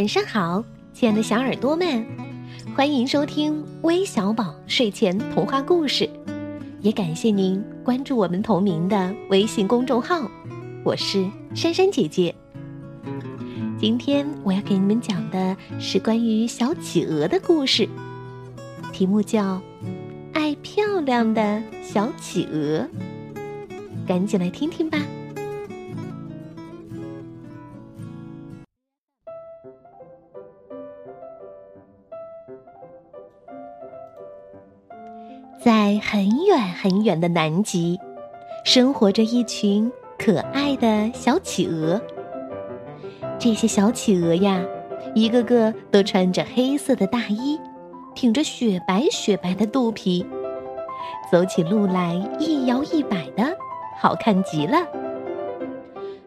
晚上好，亲爱的小耳朵们，欢迎收听微小宝睡前童话故事，也感谢您关注我们同名的微信公众号。我是珊珊姐姐。今天我要给你们讲的是关于小企鹅的故事，题目叫《爱漂亮的小企鹅》，赶紧来听听吧。在很远很远的南极，生活着一群可爱的小企鹅。这些小企鹅呀，一个个都穿着黑色的大衣，挺着雪白雪白的肚皮，走起路来一摇一摆的，好看极了。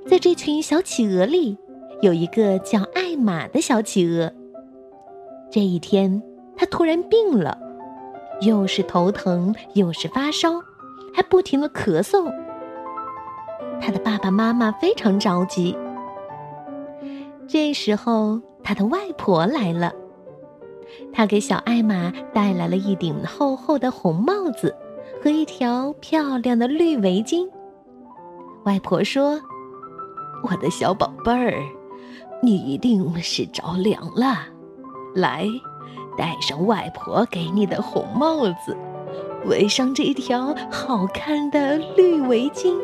在这群小企鹅里，有一个叫艾玛的小企鹅。这一天，它突然病了，又是头疼，又是发烧，还不停的咳嗽。他的爸爸妈妈非常着急。这时候，他的外婆来了。她给小艾玛带来了一顶厚厚的红帽子和一条漂亮的绿围巾。外婆说：“我的小宝贝儿，你一定是着凉了。来，戴上外婆给你的红帽子，围上这条好看的绿围巾，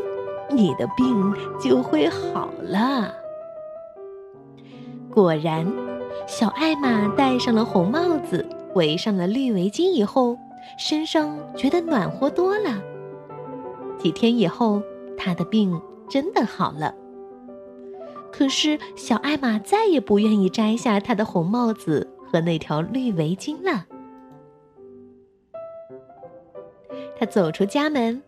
你的病就会好了。”果然，小艾玛戴上了红帽子，围上了绿围巾以后，身上觉得暖和多了。几天以后，她的病真的好了。可是，小艾玛再也不愿意摘下她的红帽子和那条绿围巾了。他走出家门，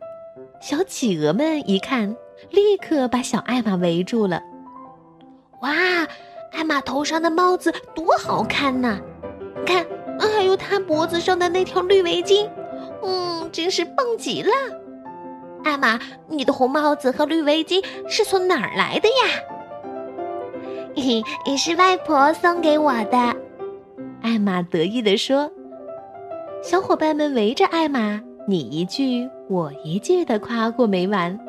小企鹅们一看，立刻把小艾玛围住了。哇！艾玛头上的帽子多好看呐！看，还有她脖子上的那条绿围巾，嗯，真是棒极了。艾玛，你的红帽子和绿围巾是从哪儿来的呀？嘿嘿，也是外婆送给我的。艾玛得意地说。小伙伴们围着艾玛，你一句我一句的夸过没完。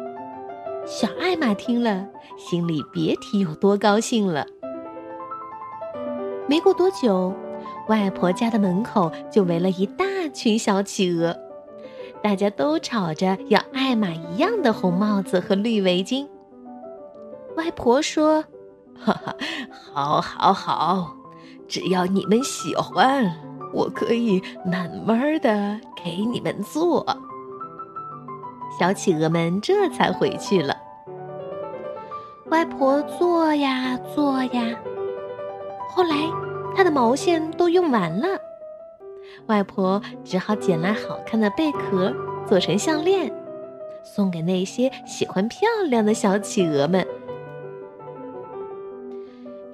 小艾玛听了，心里别提有多高兴了。没过多久，外婆家的门口就围了一大群小企鹅，大家都吵着要艾玛一样的红帽子和绿围巾。外婆说：“哈哈，好，好，好，只要你们喜欢，我可以慢慢的给你们做。”小企鹅们这才回去了。外婆做呀做呀。后来，她的毛线都用完了，外婆只好捡来好看的贝壳，做成项链，送给那些喜欢漂亮的小企鹅们。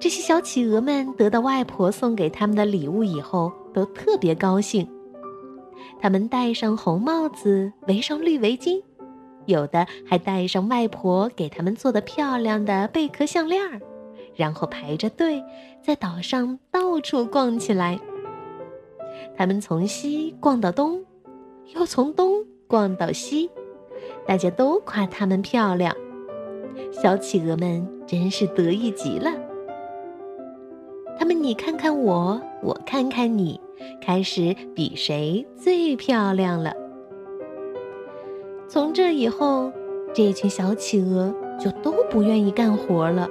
这些小企鹅们得到外婆送给他们的礼物以后，都特别高兴。他们戴上红帽子，围上绿围巾，有的还戴上外婆给他们做的漂亮的贝壳项链。然后排着队，在岛上到处逛起来。他们从西逛到东，又从东逛到西，大家都夸他们漂亮。小企鹅们真是得意极了。他们你看看我，我看看你，开始比谁最漂亮了。从这以后，这群小企鹅就都不愿意干活了。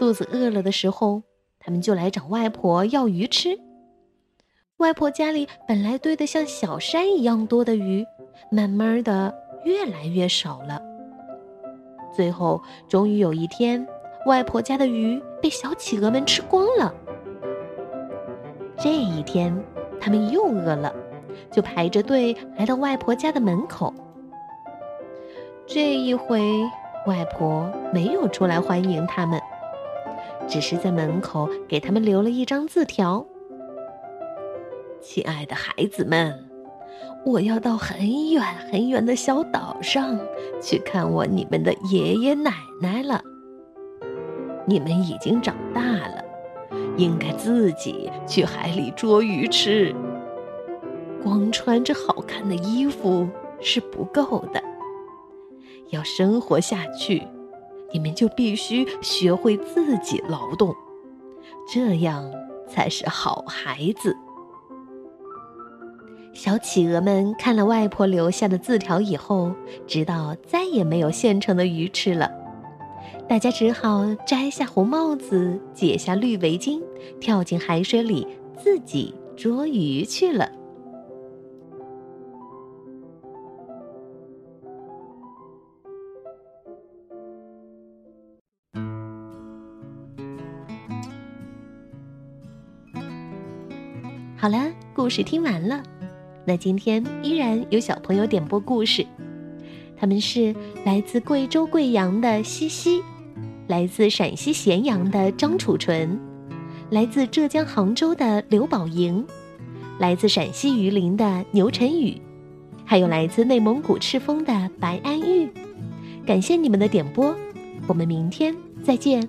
肚子饿了的时候，他们就来找外婆要鱼吃。外婆家里本来堆得像小山一样多的鱼，慢慢的越来越少了。最后，终于有一天，外婆家的鱼被小企鹅们吃光了。这一天，他们又饿了，就排着队来到外婆家的门口。这一回，外婆没有出来欢迎他们。只是在门口给他们留了一张字条：“亲爱的孩子们，我要到很远很远的小岛上去看望你们的爷爷奶奶了。你们已经长大了，应该自己去海里捉鱼吃。光穿着好看的衣服是不够的，要生活下去，你们就必须学会自己劳动，这样才是好孩子。小企鹅们看了外婆留下的字条以后，知道再也没有现成的鱼吃了。大家只好摘下红帽子，解下绿围巾，跳进海水里，自己捉鱼去了。好了，故事听完了。那今天依然有小朋友点播故事，他们是来自贵州贵阳的西西，来自陕西咸阳的张楚纯，来自浙江杭州的刘宝莹，来自陕西榆林的牛晨宇，还有来自内蒙古赤峰的白安玉。感谢你们的点播，我们明天再见。